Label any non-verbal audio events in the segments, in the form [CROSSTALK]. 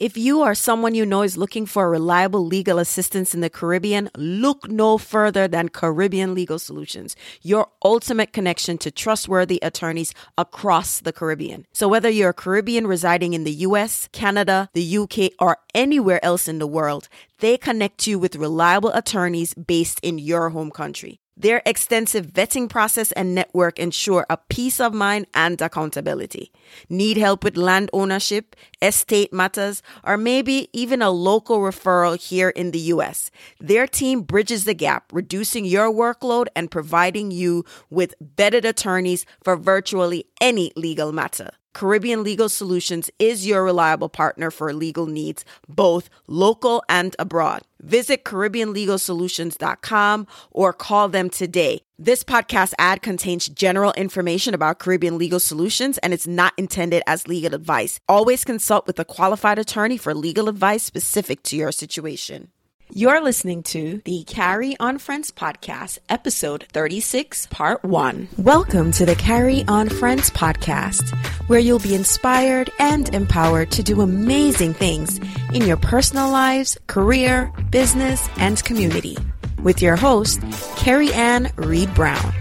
If you or someone you know is looking for reliable legal assistance in the Caribbean, look no further than Caribbean Legal Solutions, your ultimate connection to trustworthy attorneys across the Caribbean. So whether you're a Caribbean residing in the US, Canada, the UK, or anywhere else in the world, they connect you with reliable attorneys based in your home country. Their extensive vetting process and network ensure a peace of mind and accountability. Need help with land ownership, estate matters, or maybe even a local referral here in the US? Their team bridges the gap, reducing your workload and providing you with vetted attorneys for virtually any legal matter. Caribbean Legal Solutions is your reliable partner for legal needs, both local and abroad. Visit CaribbeanLegalSolutions.com or call them today. This podcast ad contains general information about Caribbean Legal Solutions and it's not intended as legal advice. Always consult with a qualified attorney for legal advice specific to your situation. You're listening to the Carry on Friends podcast, episode 36, part 1. Welcome to the Carry on Friends podcast, where you'll be inspired and empowered to do amazing things in your personal lives, career, business, and community. With your host, Carrie Ann Reed Brown.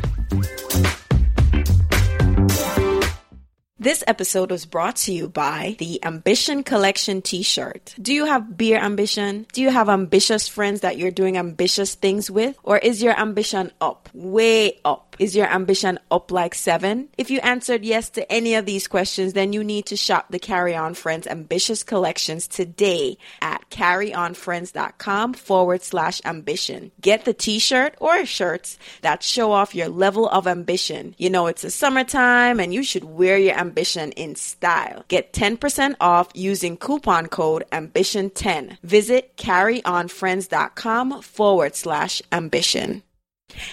This episode was brought to you by the Ambition Collection t-shirt. Do you have beer ambition? Do you have ambitious friends that you're doing ambitious things with? Or is your ambition up? Way up? Is your ambition up like seven? If you answered yes to any of these questions, then you need to shop the Carry On Friends Ambitious Collections today at carryonfriends.com forward slash ambition. Get the t-shirt or shirts that show off your level of ambition. You know, it's the summertime and you should wear your ambition in style. Get 10% off using coupon code ambition10. Visit carryonfriends.com forward slash ambition.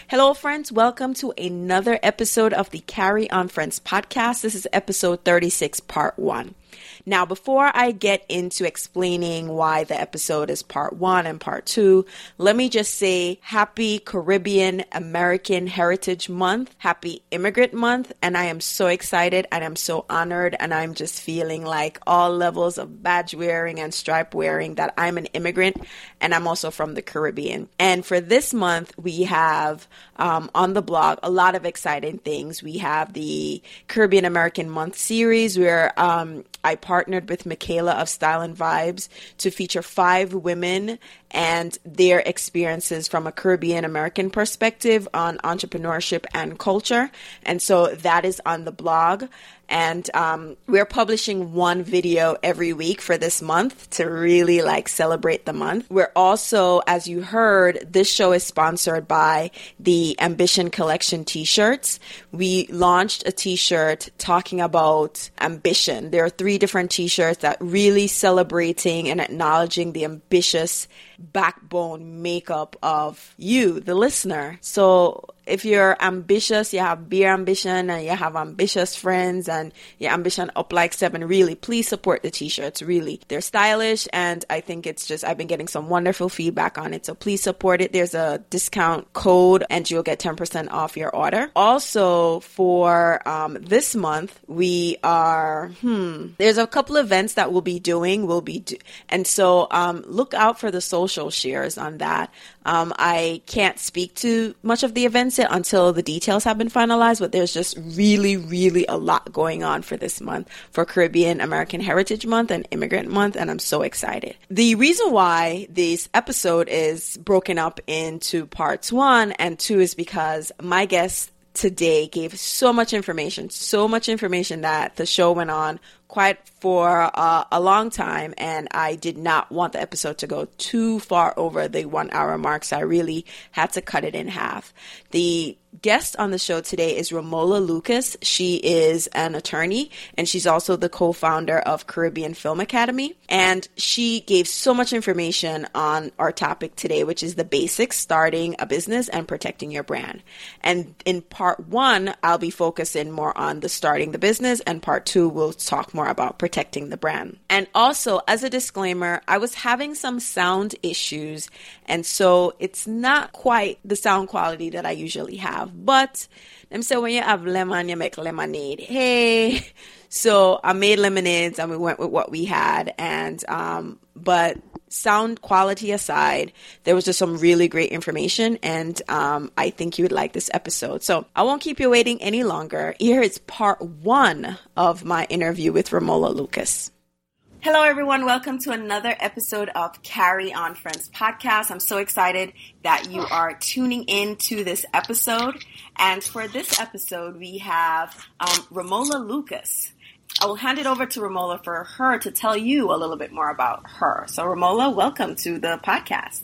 Hello, friends. Welcome to another episode of the Carry On Friends podcast. This is episode 36, part one. Now, before I get into explaining why the episode is part one and part two, let me just say happy Caribbean American Heritage Month, happy Immigrant Month, and I am so excited and I'm so honored and I'm just feeling like all levels of badge wearing and stripe wearing that I'm an immigrant and I'm also from the Caribbean. And for this month, we have um, on the blog a lot of exciting things. We have the Caribbean American Month series where um, I partnered with Michaela of Style and Vibes to feature five women and their experiences from a Caribbean American perspective on entrepreneurship and culture. And so that is on the blog. And um, we're publishing one video every week for this month to really like celebrate the month. We're also, as you heard, this show is sponsored by the Ambition Collection t shirts. We launched a t shirt talking about ambition. There are three different t shirts that really celebrating and acknowledging the ambitious backbone makeup of you, the listener. So if you're ambitious, you have beer ambition and you have ambitious friends and your ambition up like seven, really, please support the t-shirts. Really, they're stylish and I think it's just, I've been getting some wonderful feedback on it. So please support it. There's a discount code and you'll get 10% off your order. Also for um, this month, we are, hmm, there's a couple events that we'll be doing. We'll be, do- and so um, look out for the social shares on that. Um, I can't speak to much of the events yet until the details have been finalized, but there's just really, really a lot going on for this month for Caribbean American Heritage Month and Immigrant Month, and I'm so excited. The reason why this episode is broken up into parts one and two is because my guest today gave so much information, so much information that the show went on quite for uh, a long time, and I did not want the episode to go too far over the one hour mark, so I really had to cut it in half. The guest on the show today is Romola Lucas. She is an attorney and she's also the co founder of Caribbean Film Academy. And she gave so much information on our topic today, which is the basics starting a business and protecting your brand. And in part one, I'll be focusing more on the starting the business, and part two, we'll talk more about protecting the brand. And also, as a disclaimer, I was having some sound issues, and so it's not quite the sound quality that I usually have. But them say when you have lemon, you make lemonade. Hey. So I made lemonades and we went with what we had. And, um, but sound quality aside, there was just some really great information, and um, I think you would like this episode. So I won't keep you waiting any longer. Here is part one of my interview with Romola Lucas. Hello, everyone. Welcome to another episode of Carry On Friends podcast. I'm so excited that you are tuning in to this episode. And for this episode, we have um, Romola Lucas. I will hand it over to Romola for her to tell you a little bit more about her. So, Romola, welcome to the podcast.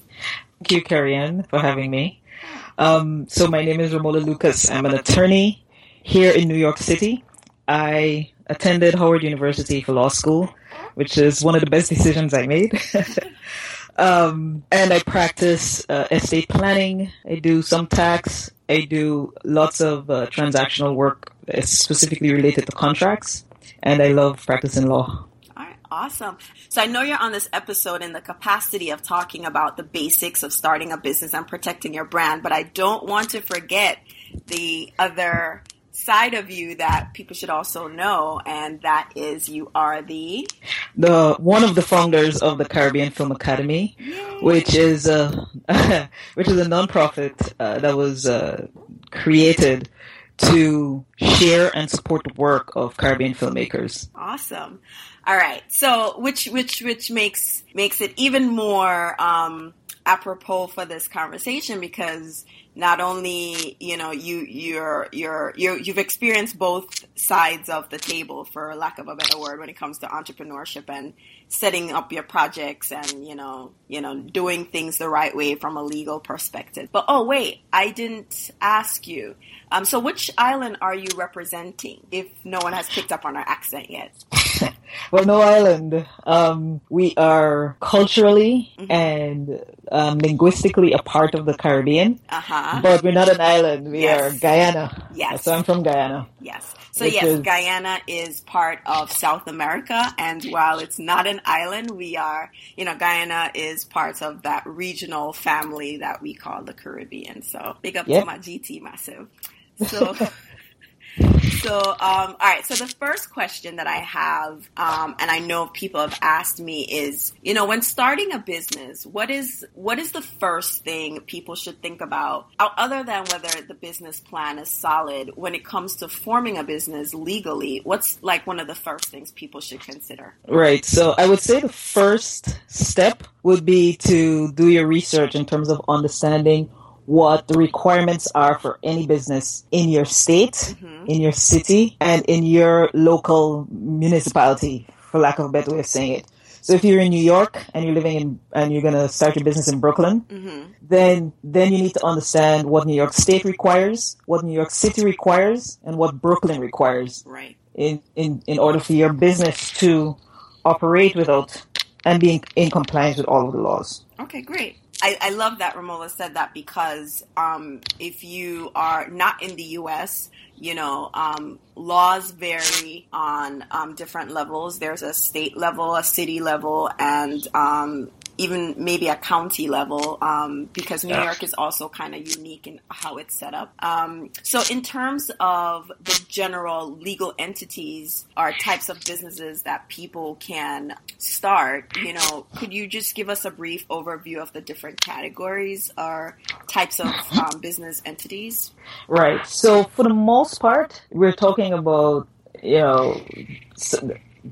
Thank you, Carrie for having me. Um, so, my name is Romola Lucas. I'm an attorney here in New York City. I attended Howard University for law school which is one of the best decisions I made. [LAUGHS] um, and I practice uh, estate planning. I do some tax. I do lots of uh, transactional work uh, specifically related to contracts. And I love practicing law. All right, awesome. So I know you're on this episode in the capacity of talking about the basics of starting a business and protecting your brand, but I don't want to forget the other side of you that people should also know, and that is you are the the one of the founders of the Caribbean Film Academy, Yay. which is a [LAUGHS] which is a nonprofit uh, that was uh, created to share and support the work of Caribbean filmmakers. Awesome. All right. So, which which which makes makes it even more um, apropos for this conversation because not only you know you you're you're you you've experienced both sides of the table for lack of a better word when it comes to entrepreneurship and setting up your projects and you know you know doing things the right way from a legal perspective. But oh wait i didn't ask you. Um, so which island are you representing if no one has picked up on our accent yet [LAUGHS] well no island um, we are culturally mm-hmm. and um, linguistically a part of the caribbean uh-huh. but we're not an island we yes. are guyana yes so i'm from guyana yes so yes, is, Guyana is part of South America, and while it's not an island, we are, you know, Guyana is part of that regional family that we call the Caribbean. So big up to my GT massive. [LAUGHS] So [LAUGHS] so, um, all right. So the first question that I have, um, and I know people have asked me is, you know, when starting a business, what is what is the first thing people should think about, other than whether the business plan is solid, when it comes to forming a business legally? What's like one of the first things people should consider? Right. So I would say the first step would be to do your research in terms of understanding what the requirements are for any business in your state, mm-hmm. in your city, and in your local municipality, for lack of a better way of saying it. So if you're in New York and you're living in and you're going to start your business in Brooklyn, mm-hmm. then then you need to understand what New York State requires, what New York City requires, and what Brooklyn requires. Right. In in in order for your business to operate without and being in compliance with all of the laws. Okay, great. I, I love that Romola said that because um, if you are not in the U.S., you know, um, laws vary on um, different levels. There's a state level, a city level, and um, even maybe a county level um, because New yeah. York is also kind of unique in how it's set up. Um, so, in terms of the general legal entities or types of businesses that people can start, you know, could you just give us a brief overview of the different categories or types of um, business entities? Right. So, for the most part, we're talking about you know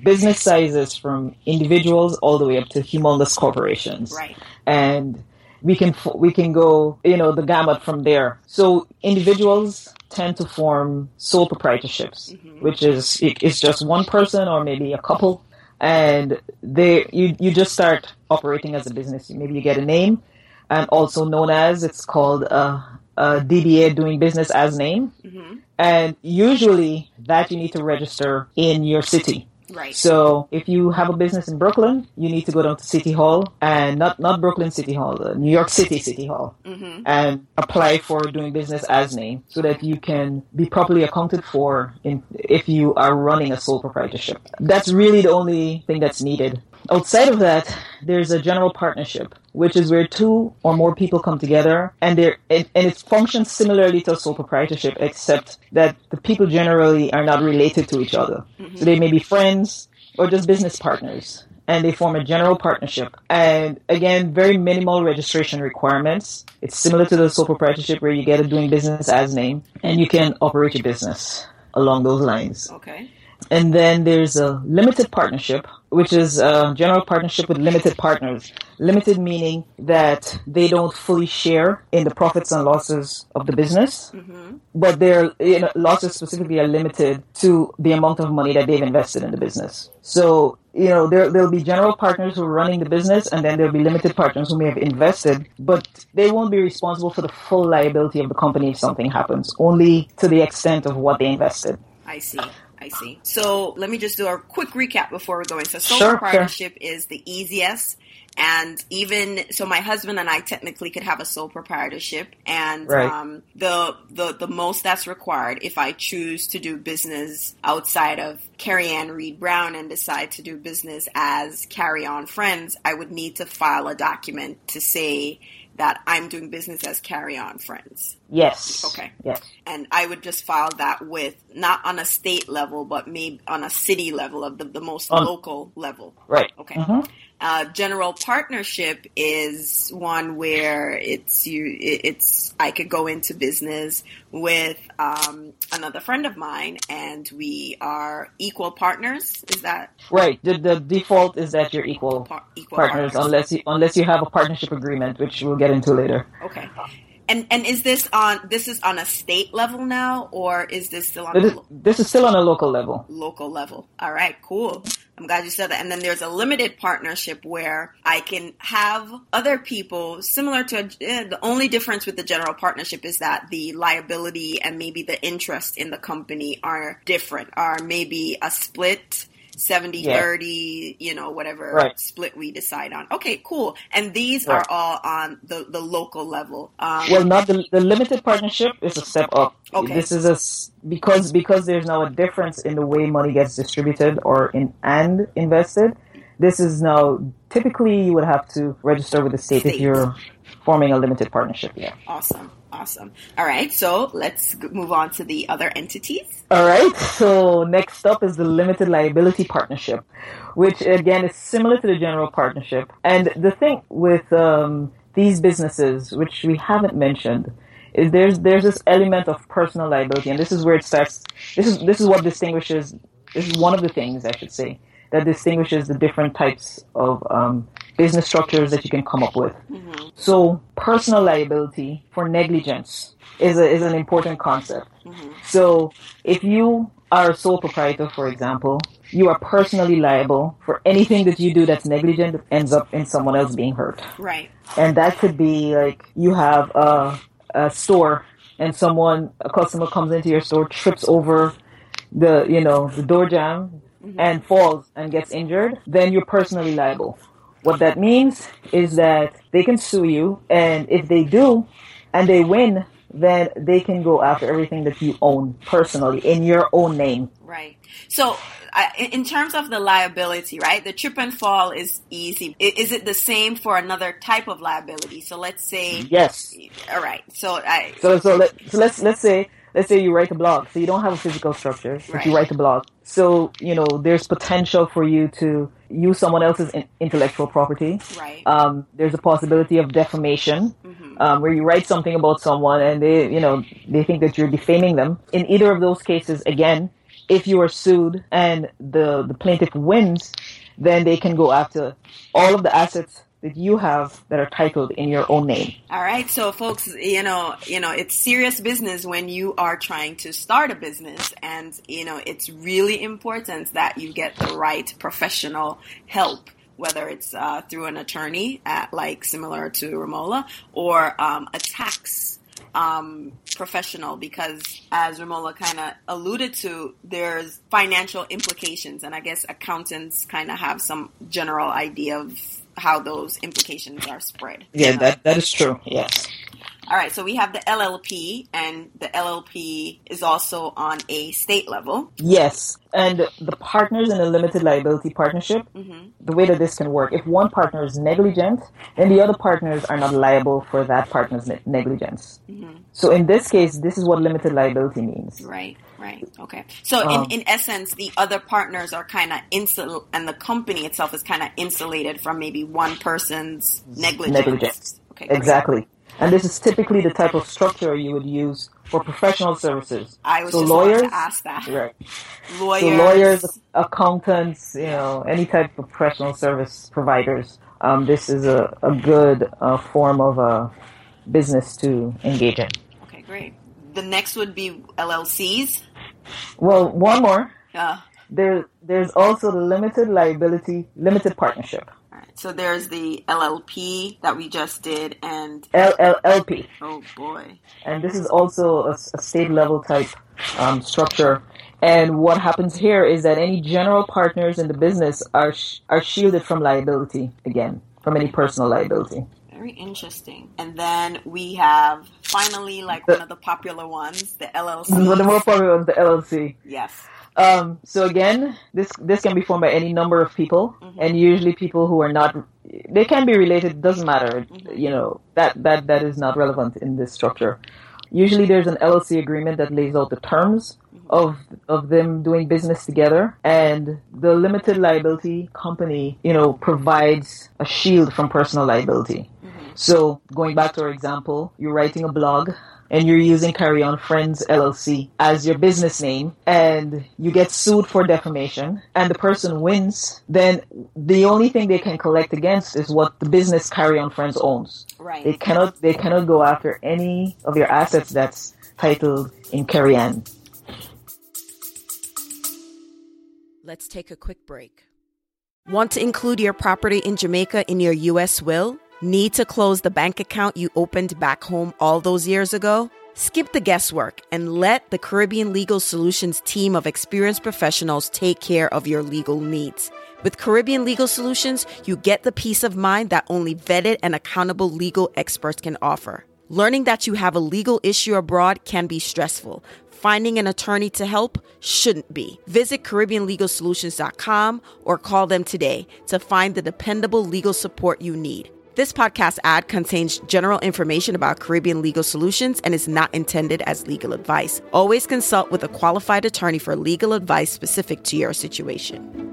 business sizes from individuals all the way up to humongous corporations. Right. And we can we can go you know the gamut from there. So individuals tend to form sole proprietorships, mm-hmm. which is it's just one person or maybe a couple, and they you you just start operating as a business. Maybe you get a name, and also known as it's called a, a DBA doing business as name, mm-hmm. and usually that you need to register in your city. Right. So if you have a business in Brooklyn, you need to go down to City Hall and not not Brooklyn City Hall, uh, New York City City Hall, mm-hmm. and apply for doing business as name so that you can be properly accounted for in if you are running a sole proprietorship. That's really the only thing that's needed. Outside of that, there's a general partnership, which is where two or more people come together, and they and it functions similarly to a sole proprietorship, except that the people generally are not related to each other. Mm-hmm. So they may be friends or just business partners and they form a general partnership. And again, very minimal registration requirements. It's similar to the sole proprietorship where you get a doing business as name and you can operate your business along those lines. Okay. And then there's a limited partnership, which is a general partnership with limited partners. Limited meaning that they don't fully share in the profits and losses of the business, mm-hmm. but their you know, losses specifically are limited to the amount of money that they've invested in the business. So, you know, there, there'll be general partners who are running the business and then there'll be limited partners who may have invested, but they won't be responsible for the full liability of the company if something happens, only to the extent of what they invested. I see. I see. So let me just do a quick recap before we go in. So sole sure, proprietorship sure. is the easiest. And even so, my husband and I technically could have a sole proprietorship, and right. um, the the the most that's required if I choose to do business outside of Carrie Ann Reed Brown and decide to do business as Carry On Friends, I would need to file a document to say that I'm doing business as Carry On Friends. Yes. Okay. Yes. And I would just file that with not on a state level, but maybe on a city level of the, the most um, local level. Right. Okay. Mm-hmm. Uh, general partnership is one where it's you. It's I could go into business with um, another friend of mine, and we are equal partners. Is that right? The, the default is that you're equal, par- equal partners, partners, unless you unless you have a partnership agreement, which we'll get into later. Okay. And and is this on this is on a state level now, or is this still on? This, lo- this is still on a local level. Local level. All right, cool. I'm glad you said that. And then there's a limited partnership where I can have other people similar to uh, the only difference with the general partnership is that the liability and maybe the interest in the company are different, are maybe a split 70 yeah. 30 you know whatever right. split we decide on okay cool and these right. are all on the the local level um, well not the, the limited partnership is a step up okay this is a because because there's now a difference in the way money gets distributed or in and invested this is now typically you would have to register with the state, state. if you're forming a limited partnership yeah awesome Awesome. All right, so let's move on to the other entities. All right, so next up is the limited liability partnership, which again is similar to the general partnership. And the thing with um, these businesses, which we haven't mentioned, is there's there's this element of personal liability, and this is where it starts. This is this is what distinguishes. This is one of the things I should say that distinguishes the different types of um, business structures that you can come up with. Mm-hmm. So personal liability for negligence is a, is an important concept. Mm-hmm. So if you are a sole proprietor, for example, you are personally liable for anything that you do that's negligent that ends up in someone else being hurt. Right. And that could be like you have a, a store and someone, a customer comes into your store, trips over the, you know, the door jamb mm-hmm. and falls and gets injured, then you're personally liable. What that means is that they can sue you, and if they do, and they win, then they can go after everything that you own personally in your own name. Right. So, in terms of the liability, right? The trip and fall is easy. Is it the same for another type of liability? So let's say yes. All right. So I so so, let, so let's let's say let's say you write a blog. So you don't have a physical structure, but right. you write a blog. So, you know, there's potential for you to use someone else's in- intellectual property. Right. Um, there's a possibility of defamation, mm-hmm. um, where you write something about someone and they, you know, they think that you're defaming them. In either of those cases, again, if you are sued and the, the plaintiff wins, then they can go after all of the assets that you have that are titled in your own name. All right, so folks, you know, you know, it's serious business when you are trying to start a business and you know, it's really important that you get the right professional help whether it's uh, through an attorney at like similar to Romola or um, a tax um, professional because as Romola kind of alluded to, there's financial implications and I guess accountants kind of have some general idea of how those implications are spread. Yeah, that that is true. Yes. All right, so we have the LLP, and the LLP is also on a state level. Yes, and the partners in a limited liability partnership, mm-hmm. the way that this can work, if one partner is negligent, then the other partners are not liable for that partner's ne- negligence. Mm-hmm. So in this case, this is what limited liability means. Right. Right. Okay. So um, in, in essence, the other partners are kind of insul, and the company itself is kind of insulated from maybe one person's negligence. Negligence. Okay. Exactly. And this is typically the type of structure you would use for professional services. I was so just lawyers, to ask that. Right. Lawyers. So lawyers, accountants, you know, any type of professional service providers. Um, this is a, a good uh, form of a business to engage in. Okay, great. The next would be LLCs. Well, one more. Yeah. There, there's also the limited liability, limited partnership. So there's the LLP that we just did, and LLP. Oh boy! And this is also a, a state level type um, structure. And what happens here is that any general partners in the business are sh- are shielded from liability again, from any personal liability. Very interesting. And then we have finally like the, one of the popular ones, the LLC. One of the more popular ones, the LLC. Yes. Um, so again, this this can be formed by any number of people, mm-hmm. and usually people who are not they can be related. Doesn't matter. Mm-hmm. You know that that that is not relevant in this structure. Usually, there's an LLC agreement that lays out the terms mm-hmm. of of them doing business together, and the limited liability company, you know, provides a shield from personal liability. Mm-hmm. So, going back to our example, you're writing a blog and you're using Carry On Friends LLC as your business name and you get sued for defamation and the person wins, then the only thing they can collect against is what the business Carry On Friends owns. Right. They cannot they cannot go after any of your assets that's titled in Carry On. Let's take a quick break. Want to include your property in Jamaica in your US will? Need to close the bank account you opened back home all those years ago? Skip the guesswork and let the Caribbean Legal Solutions team of experienced professionals take care of your legal needs. With Caribbean Legal Solutions, you get the peace of mind that only vetted and accountable legal experts can offer. Learning that you have a legal issue abroad can be stressful. Finding an attorney to help shouldn't be. Visit CaribbeanLegalSolutions.com or call them today to find the dependable legal support you need. This podcast ad contains general information about Caribbean legal solutions and is not intended as legal advice. Always consult with a qualified attorney for legal advice specific to your situation.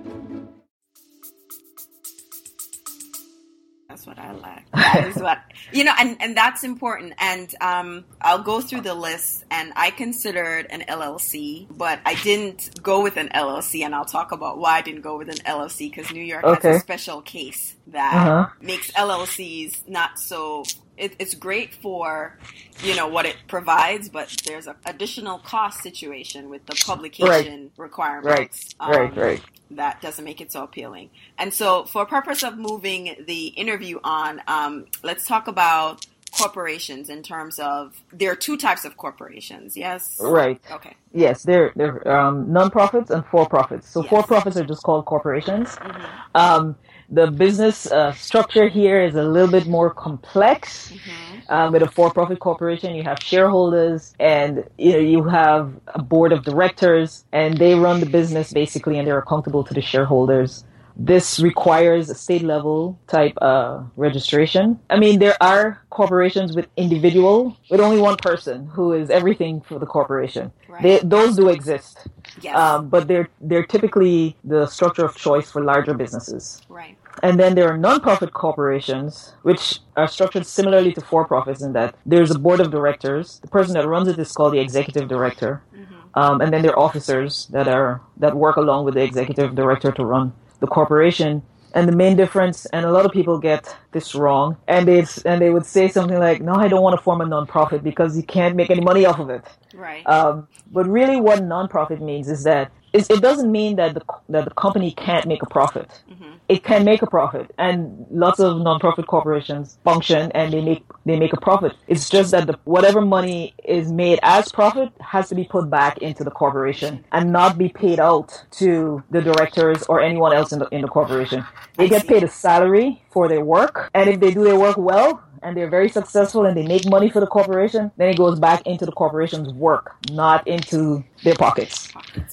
What I like. That is what [LAUGHS] you know, and and that's important. And um, I'll go through the list. And I considered an LLC, but I didn't go with an LLC. And I'll talk about why I didn't go with an LLC because New York okay. has a special case that uh-huh. makes LLCs not so it, it's great for you know what it provides, but there's an additional cost situation with the publication right. requirements. Right, um, right, right. That doesn't make it so appealing. And so, for purpose of moving the interview on, um, let's talk about corporations in terms of there are two types of corporations. Yes. Right. Okay. Yes, they're they're um, non-profits and for-profits. So yes. for-profits are just called corporations. Mm-hmm. Um, the business uh, structure here is a little bit more complex. Mm-hmm. Um, with a for-profit corporation, you have shareholders, and you know you have a board of directors, and they run the business basically, and they're accountable to the shareholders. This requires a state level type uh, registration. I mean, there are corporations with individual, with only one person who is everything for the corporation. Right. They, those do exist. Yes. Um, but they're they're typically the structure of choice for larger businesses. Right. And then there are nonprofit corporations, which are structured similarly to for-profits in that there's a board of directors. The person that runs it is called the executive director, mm-hmm. um, and then there are officers that are that work along with the executive director to run the corporation. And the main difference, and a lot of people get this wrong, and they and they would say something like, "No, I don't want to form a nonprofit because you can't make any money off of it." Right. Um, but really, what nonprofit means is that it doesn't mean that the that the company can't make a profit. Mm-hmm. It can make a profit and lots of nonprofit corporations function and they make they make a profit. It's just that the, whatever money is made as profit has to be put back into the corporation and not be paid out to the directors or anyone else in the in the corporation. They get paid a salary for their work and if they do their work well and they're very successful and they make money for the corporation, then it goes back into the corporation's work, not into their pockets.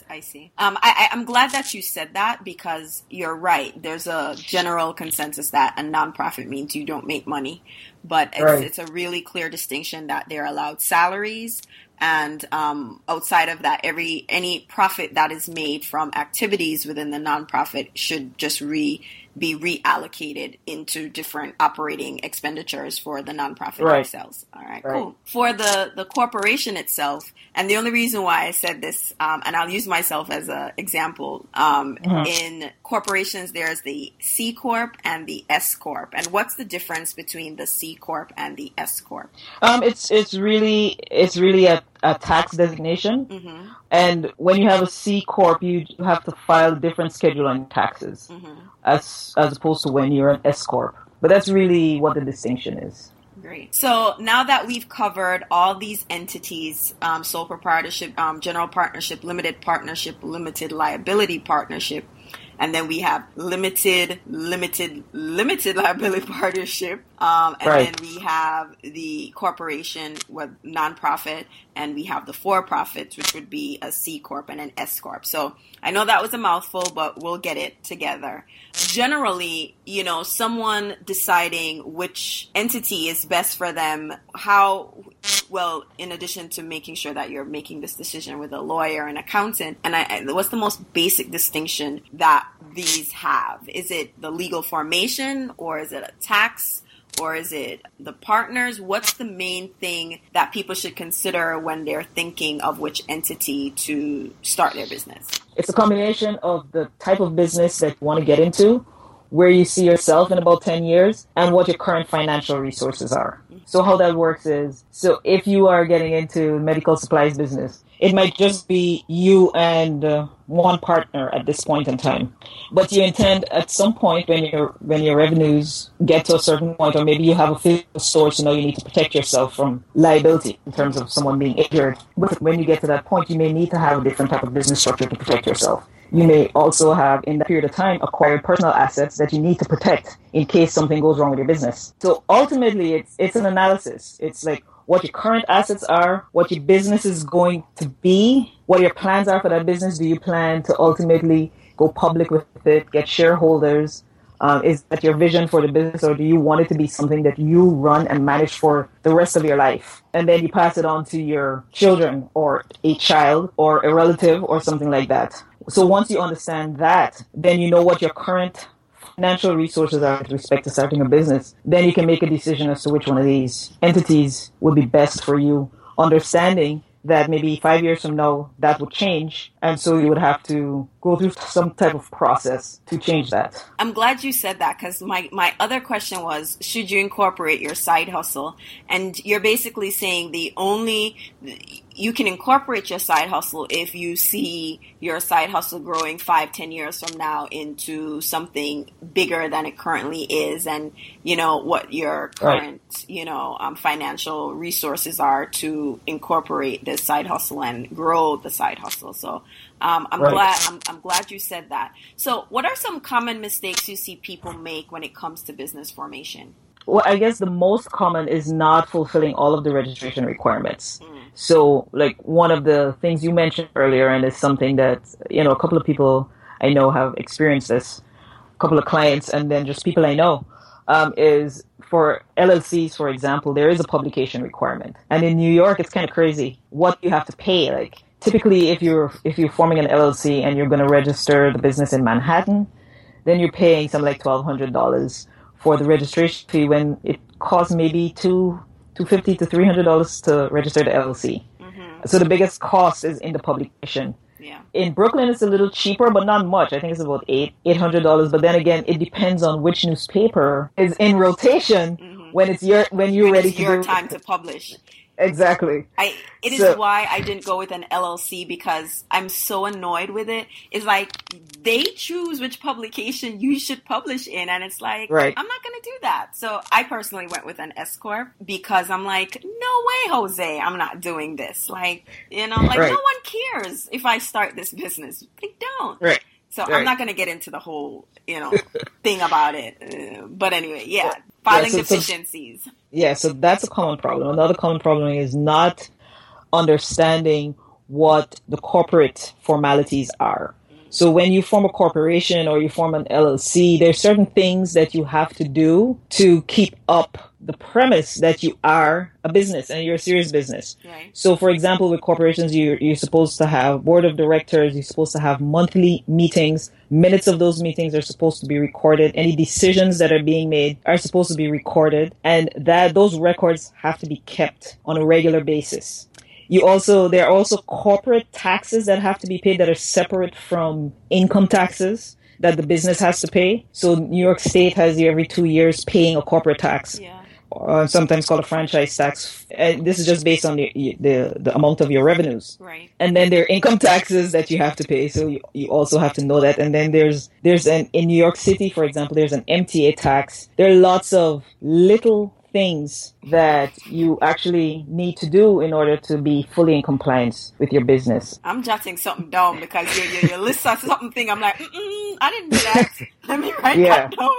I see. Um, I, I'm glad that you said that because you're right. There's a general consensus that a nonprofit means you don't make money, but it's, right. it's a really clear distinction that they're allowed salaries and um, outside of that every any profit that is made from activities within the nonprofit should just re be reallocated into different operating expenditures for the nonprofit right. themselves. All right, right, cool. For the the corporation itself, and the only reason why I said this, um, and I'll use myself as an example, um, mm-hmm. in corporations there's the C corp and the S corp, and what's the difference between the C corp and the S corp? Um, it's it's really it's really a, a tax designation, mm-hmm. and when you have a C corp, you have to file a different schedule on taxes. Mm-hmm as as opposed to when you're an S corp. But that's really what the distinction is. Great. So now that we've covered all these entities, um, sole proprietorship, um, general partnership, limited partnership, limited liability partnership, and then we have limited, limited, limited liability [LAUGHS] partnership, um, and right. then we have the corporation with nonprofit, and we have the for profits, which would be a C corp and an S corp. So I know that was a mouthful, but we'll get it together. Generally, you know, someone deciding which entity is best for them, how well, in addition to making sure that you're making this decision with a lawyer and accountant, and I, what's the most basic distinction that these have? Is it the legal formation or is it a tax? Or is it the partners? What's the main thing that people should consider when they're thinking of which entity to start their business? It's a combination of the type of business that you want to get into, where you see yourself in about 10 years, and what your current financial resources are. So how that works is, so if you are getting into medical supplies business, it might just be you and uh, one partner at this point in time. But you intend at some point when your when your revenues get to a certain point, or maybe you have a physical source, you know, you need to protect yourself from liability in terms of someone being injured. But when you get to that point, you may need to have a different type of business structure to protect yourself. You may also have, in that period of time, acquired personal assets that you need to protect in case something goes wrong with your business. So ultimately, it's it's an analysis. It's like what your current assets are, what your business is going to be, what your plans are for that business. Do you plan to ultimately go public with it, get shareholders? Um, is that your vision for the business, or do you want it to be something that you run and manage for the rest of your life? And then you pass it on to your children, or a child, or a relative, or something like that. So once you understand that, then you know what your current financial resources are with respect to starting a business. Then you can make a decision as to which one of these entities would be best for you. Understanding that maybe five years from now that would change, and so you would have to go through some type of process to change that. I'm glad you said that because my, my other question was should you incorporate your side hustle? And you're basically saying the only, you can incorporate your side hustle if you see your side hustle growing five, ten years from now into something bigger than it currently is, and you know what your current, right. you know, um, financial resources are to incorporate this side hustle and grow the side hustle. So um, I'm right. glad I'm, I'm glad you said that. So, what are some common mistakes you see people make when it comes to business formation? Well, I guess the most common is not fulfilling all of the registration requirements. Mm. So, like one of the things you mentioned earlier, and it's something that you know a couple of people I know have experienced this, a couple of clients, and then just people I know, um, is for LLCs, for example, there is a publication requirement, and in New York, it's kind of crazy what you have to pay. Like typically if you're if you're forming an LLC and you're going to register the business in Manhattan, then you're paying something like twelve hundred dollars for the registration fee when it costs maybe two two fifty to three hundred dollars to register the LLC. Mm-hmm. So the biggest cost is in the publication. Yeah. In Brooklyn, it's a little cheaper, but not much. I think it's about eight eight hundred dollars. But then again, it depends on which newspaper is in rotation mm-hmm. when it's your when you're when ready to your do time to publish. Exactly. I it is so, why I didn't go with an LLC because I'm so annoyed with it. It's like they choose which publication you should publish in and it's like right. I'm not going to do that. So I personally went with an S corp because I'm like no way Jose, I'm not doing this. Like, you know, like right. no one cares if I start this business. They don't. Right. So right. I'm not going to get into the whole, you know, thing about it. Uh, but anyway, yeah, filing yeah, so, deficiencies. So, Yeah, so that's a common problem. Another common problem is not understanding what the corporate formalities are. So when you form a corporation or you form an LLC, there's certain things that you have to do to keep up the premise that you are a business and you're a serious business. Right. So for example, with corporations, you, you're supposed to have board of directors, you're supposed to have monthly meetings. Minutes of those meetings are supposed to be recorded. Any decisions that are being made are supposed to be recorded and that those records have to be kept on a regular basis. You also, there are also corporate taxes that have to be paid that are separate from income taxes that the business has to pay. So New York State has you every two years paying a corporate tax. Yeah. Uh, sometimes called a franchise tax. And this is just based on the, the the amount of your revenues. Right. And then there are income taxes that you have to pay. So you, you also have to know that. And then there's there's an in New York City, for example, there's an MTA tax. There are lots of little things that you actually need to do in order to be fully in compliance with your business. I'm jotting something down because you you, you list something thing. I'm like, I didn't do that. [LAUGHS] Let me write Yeah. that down.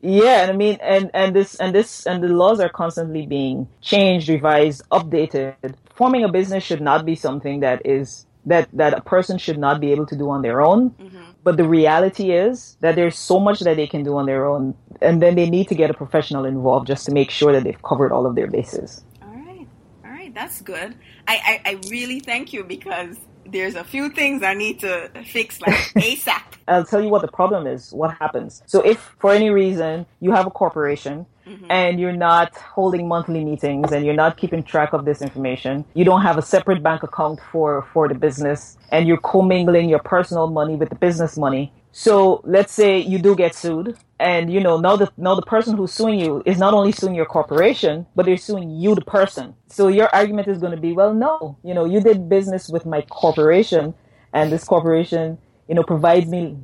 Yeah, and I mean, and and this and this and the laws are constantly being changed, revised, updated. Forming a business should not be something that is that that a person should not be able to do on their own. Mm-hmm. But the reality is that there's so much that they can do on their own, and then they need to get a professional involved just to make sure that they've covered all of their bases. All right. All right. That's good. I, I, I really thank you because there's a few things I need to fix like [LAUGHS] ASAP. I'll tell you what the problem is, what happens. So if for any reason you have a corporation mm-hmm. and you're not holding monthly meetings and you're not keeping track of this information, you don't have a separate bank account for, for the business and you're commingling your personal money with the business money. So let's say you do get sued and you know now the now the person who's suing you is not only suing your corporation, but they're suing you the person. So your argument is going to be, well, no, you know, you did business with my corporation and this corporation you know, provides me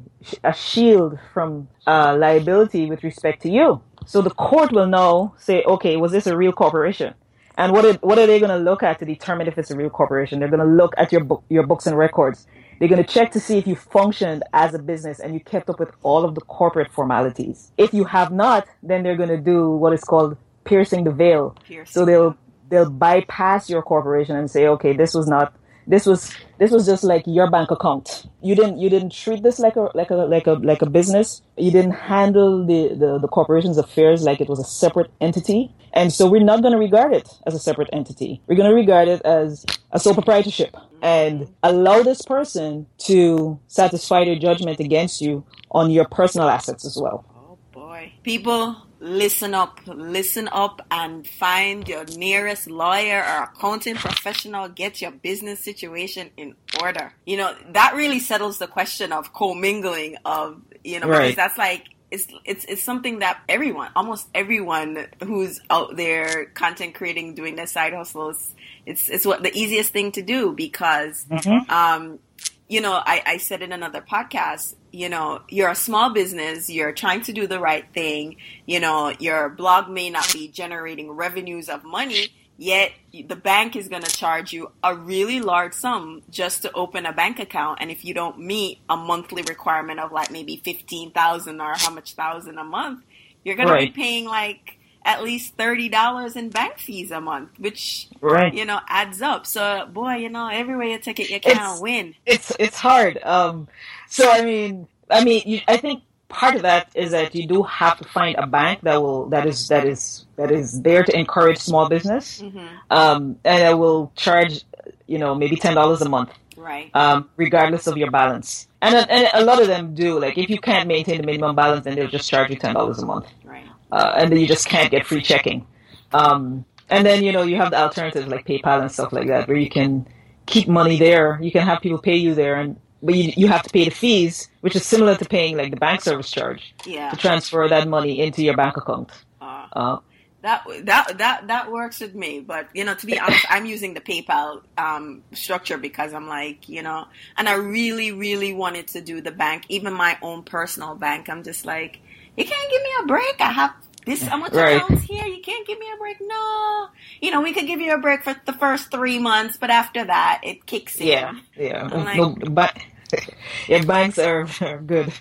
a shield from uh, liability with respect to you. So the court will now say, okay, was this a real corporation? And what are, what are they going to look at to determine if it's a real corporation? They're going to look at your book, your books and records. They're going to check to see if you functioned as a business and you kept up with all of the corporate formalities. If you have not, then they're going to do what is called piercing the veil. Piercing. So they'll they'll bypass your corporation and say, okay, this was not this was this was just like your bank account. You didn't you didn't treat this like a like a like a like a business. You didn't handle the the, the corporation's affairs like it was a separate entity. And so we're not going to regard it as a separate entity. We're going to regard it as a sole proprietorship and allow this person to satisfy their judgment against you on your personal assets as well. Oh boy. People, listen up. Listen up and find your nearest lawyer or accounting professional. Get your business situation in order. You know, that really settles the question of commingling of, you know, because that's like, it's, it's, it's something that everyone, almost everyone who's out there content creating, doing their side hustles, it's, it's what the easiest thing to do because, um, you know, I, I said in another podcast, you know, you're a small business, you're trying to do the right thing, you know, your blog may not be generating revenues of money, yet the bank is going to charge you a really large sum just to open a bank account. And if you don't meet a monthly requirement of like maybe 15,000 or how much thousand a month, you're going Right. to be paying like at least $30 in bank fees a month, which, Right. you know, adds up. So, boy, you know, every way you take it, you can't win. it's it's hard. Um, so I mean, I mean, you, I think part of that is that you do have to find a bank that will that is that is that is there to encourage small business, Mm-hmm. um, and that will charge you know maybe ten dollars a month, Right. um, regardless of your balance. And a- and a lot of them do. Like if you can't maintain the minimum balance, then they'll just charge you ten dollars a month, Right. Uh, and then you just can't get free checking. Um, and then you know you have the alternatives like PayPal and stuff like that, where you can keep money there. You can have people pay you there, and but you you have to pay the fees, which is similar to paying like the bank service charge Yeah. to transfer that money into your bank account. Uh, Uh, that that that that works with me. But you know, to be honest, I'm using the PayPal um, structure because I'm like, you know, and I really, really wanted to do the bank, even my own personal bank. I'm just like, you can't give me a break. I have this how much Right. accounts here. You can't give me a break. No, you know, we could give you a break for the first three months, but after that, it kicks in. yeah, yeah. Like- no, but [LAUGHS] yeah, banks are, are good.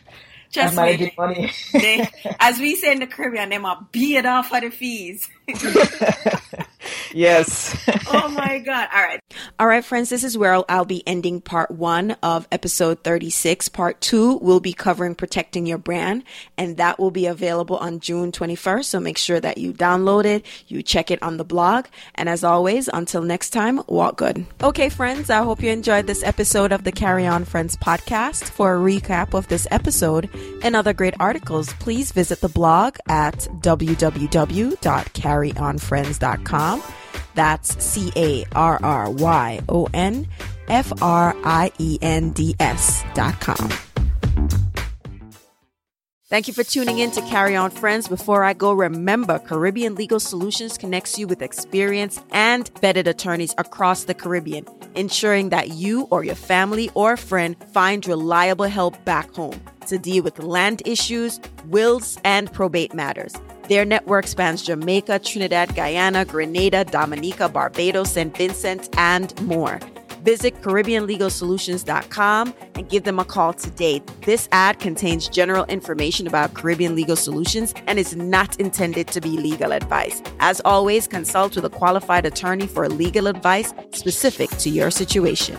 Just managing money. they, as we say in the Caribbean, they might beat off for the fees. [LAUGHS] [LAUGHS] yes. [LAUGHS] oh my God. All right. All right, friends, this is where I'll, I'll, be ending part one of episode 36. Part two will be covering protecting your brand, and that will be available on June 21st. So make sure that you download it, you check it on the blog. And as always, until next time, walk good. Okay, friends, I hope you enjoyed this episode of the Carry On Friends podcast. For a recap of this episode and other great articles, please visit the blog at www.carryonfriends.com. That's C A R R Y O N F R I E N D S dot com. Thank you for tuning in to Carry On Friends. Before I go, remember Caribbean Legal Solutions connects you with experienced and vetted attorneys across the Caribbean, ensuring that you or your family or friend find reliable help back home to deal with land issues, wills, and probate matters. Their network spans Jamaica, Trinidad, Guyana, Grenada, Dominica, Barbados, St. Vincent, and more. Visit CaribbeanLegalSolutions.com and give them a call today. This ad contains general information about Caribbean Legal Solutions and is not intended to be legal advice. As always, consult with a qualified attorney for legal advice specific to your situation.